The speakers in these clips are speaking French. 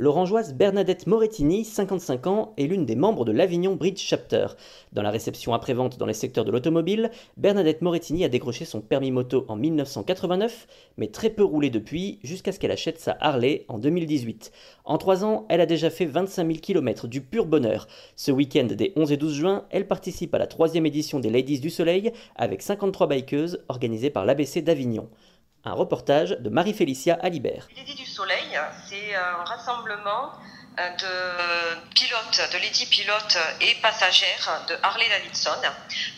L'orangeoise Bernadette Morettini, 55 ans, est l'une des membres de l'Avignon Bridge Chapter. Dans la réception après-vente dans les secteurs de l'automobile, Bernadette Morettini a décroché son permis moto en 1989, mais très peu roulé depuis, jusqu'à ce qu'elle achète sa Harley en 2018. En trois ans, elle a déjà fait 25 000 km du pur bonheur. Ce week-end des 11 et 12 juin, elle participe à la troisième édition des Ladies du Soleil avec 53 bikeuses organisée par l'ABC d'Avignon. Un reportage de Marie-Félicia Alibert. Lady du Soleil, c'est un rassemblement de pilotes, de Lady pilotes et passagères de Harley Davidson,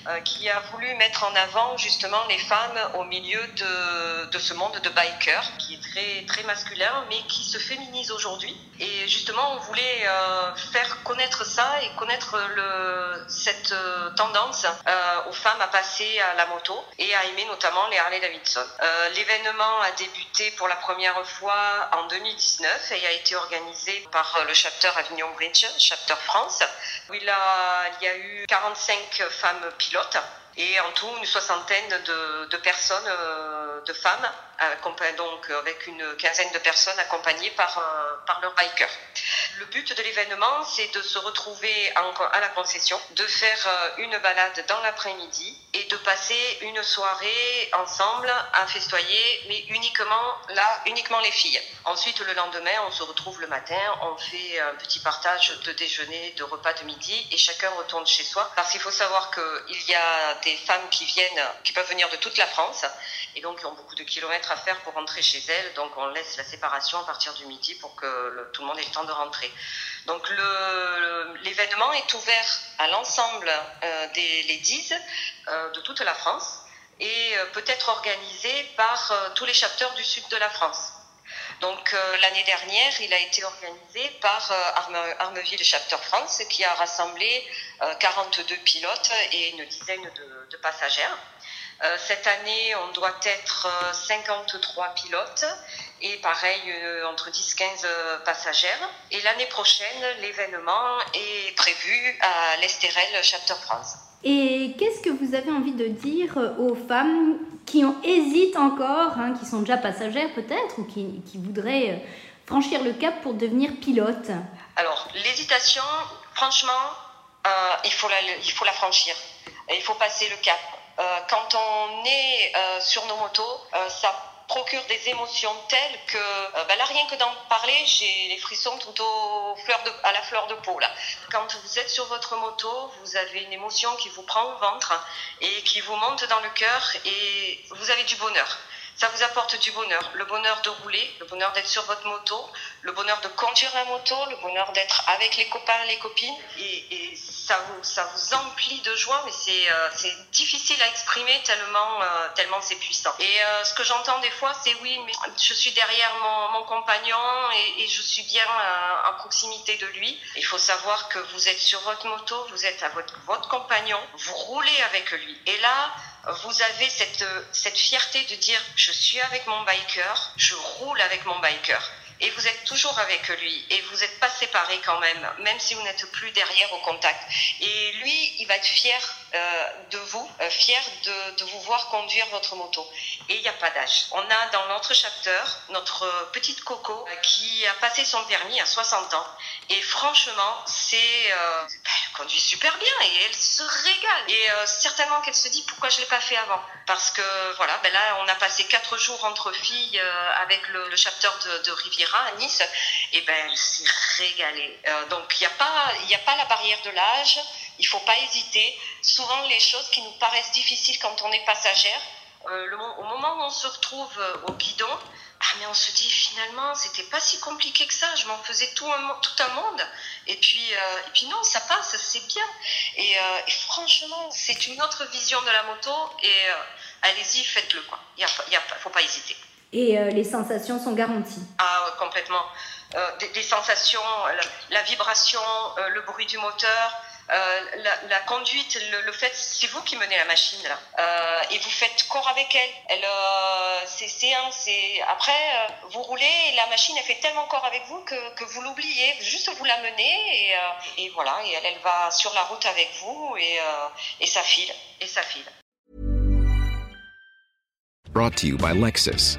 euh, qui a voulu mettre en avant justement les femmes au milieu de, de ce monde de bikers, qui est très, très masculin, mais qui se féminise aujourd'hui. Et justement, on voulait euh, faire connaître ça et connaître le, cette tendance aux femmes à passer à la moto et à aimer notamment les Harley Davidson. L'événement a débuté pour la première fois en 2019 et a été organisé par le chapter Avignon Bridge, chapter France, où il, y a eu 45 femmes pilotes et en tout une soixantaine de, personnes, euh, de femmes, donc avec une quinzaine de personnes accompagnées par, euh, par leur biker. Le but de l'événement, c'est de se retrouver à la concession, de faire euh, une balade dans l'après-midi et de passer une soirée ensemble à festoyer, mais uniquement là, uniquement les filles. Ensuite, le lendemain, on se retrouve le matin, on fait un petit partage de déjeuner, de repas de midi et chacun retourne chez soi. Parce qu'il faut savoir qu'il y a des femmes qui viennent, qui peuvent venir de toute la France et donc qui ont beaucoup de kilomètres à faire pour rentrer chez elles. Donc on laisse la séparation à partir du midi pour que tout le monde ait le temps de rentrer. Donc l'événement est ouvert à l'ensemble euh, des ladies euh, de toute la France et euh, peut être organisé par tous les chapters du sud de la France. Donc l'année dernière, il a été organisé par Arme, Armeville Chapter France qui a rassemblé 42 pilotes et une dizaine de, de passagères. Euh, cette année, on doit être 53 euh, pilotes et pareil, euh, entre 10-15 passagères. Et l'année prochaine, l'événement est prévu à l'Estérel Chapter France. Et qu'est-ce que vous avez envie de dire aux femmes qui hésitent encore, hein, qui sont déjà passagères peut-être, ou qui, qui, voudraient franchir le cap pour devenir pilote Alors, l'hésitation, franchement, il, faut la, il faut la franchir. Il faut passer le cap. Euh, quand on est euh, sur nos motos, euh, ça procure des émotions telles que bah là rien que d'en parler j'ai les frissons tout au fleur à la fleur de peau. Quand vous êtes sur votre moto vous avez une émotion qui vous prend au ventre et qui vous monte dans le cœur et vous avez du bonheur ça vous apporte du bonheur. Le bonheur de rouler, le bonheur d'être sur votre moto, le bonheur de conduire la moto, le bonheur d'être avec les copains, les copines. Et, ça, vous, ça vous emplit de joie, mais c'est euh, difficile à exprimer tellement, euh, tellement c'est puissant. Et euh, ce que j'entends des fois, c'est oui, mais je suis derrière mon, compagnon et, je suis bien à, proximité de lui. Il faut savoir que vous êtes sur votre moto, vous êtes avec votre compagnon, vous roulez avec lui. Et là, vous avez cette, cette fierté de dire je suis avec mon biker, je roule avec mon biker. Et vous êtes toujours avec lui et vous n'êtes pas séparés quand même, même si vous n'êtes plus derrière au contact. Et lui, il va être fier euh, de vous, euh, fier de, de, vous voir conduire votre moto. Et il n'y a pas d'âge. On a dans notre chapter notre petite Coco euh, qui a passé son permis à 60 ans. Et franchement, c'est... Euh, conduit super bien et elle se régale. Et euh, certainement qu'elle se dit pourquoi je ne l'ai pas fait avant? Parce que voilà, ben là, on a passé quatre jours entre filles avec le, le chapter de, Riviera à Nice. Et ben, elle s'est régalée. donc, il n'y a, pas, a pas la barrière de l'âge. Il faut pas hésiter. Souvent, les choses qui nous paraissent difficiles quand on est passagère, euh, au moment où on se retrouve euh, au guidon, mais on se dit finalement c'était pas si compliqué que ça, je m'en faisais tout un, tout un monde. Et puis, euh, et puis non, ça passe, c'est bien. Et, et franchement, c'est une autre vision de la moto et allez-y, faites-le. Il ne faut pas hésiter. Et les sensations sont garanties Ah, complètement. Des, sensations, la, vibration, le bruit du moteur, euh, la, conduite, le, fait, c'est vous qui menez la machine là, euh, et vous faites corps avec elle. Elle, euh, c'est, après vous roulez et la machine fait tellement corps avec vous que, que vous l'oubliez. Juste vous la menez et, et voilà, et elle, elle, va sur la route avec vous et, et ça file, et ça file. Brought to you by Lexus.